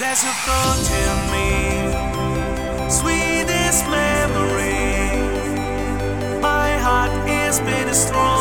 There's a thought in me, sweetest memory. My heart is bitter strong.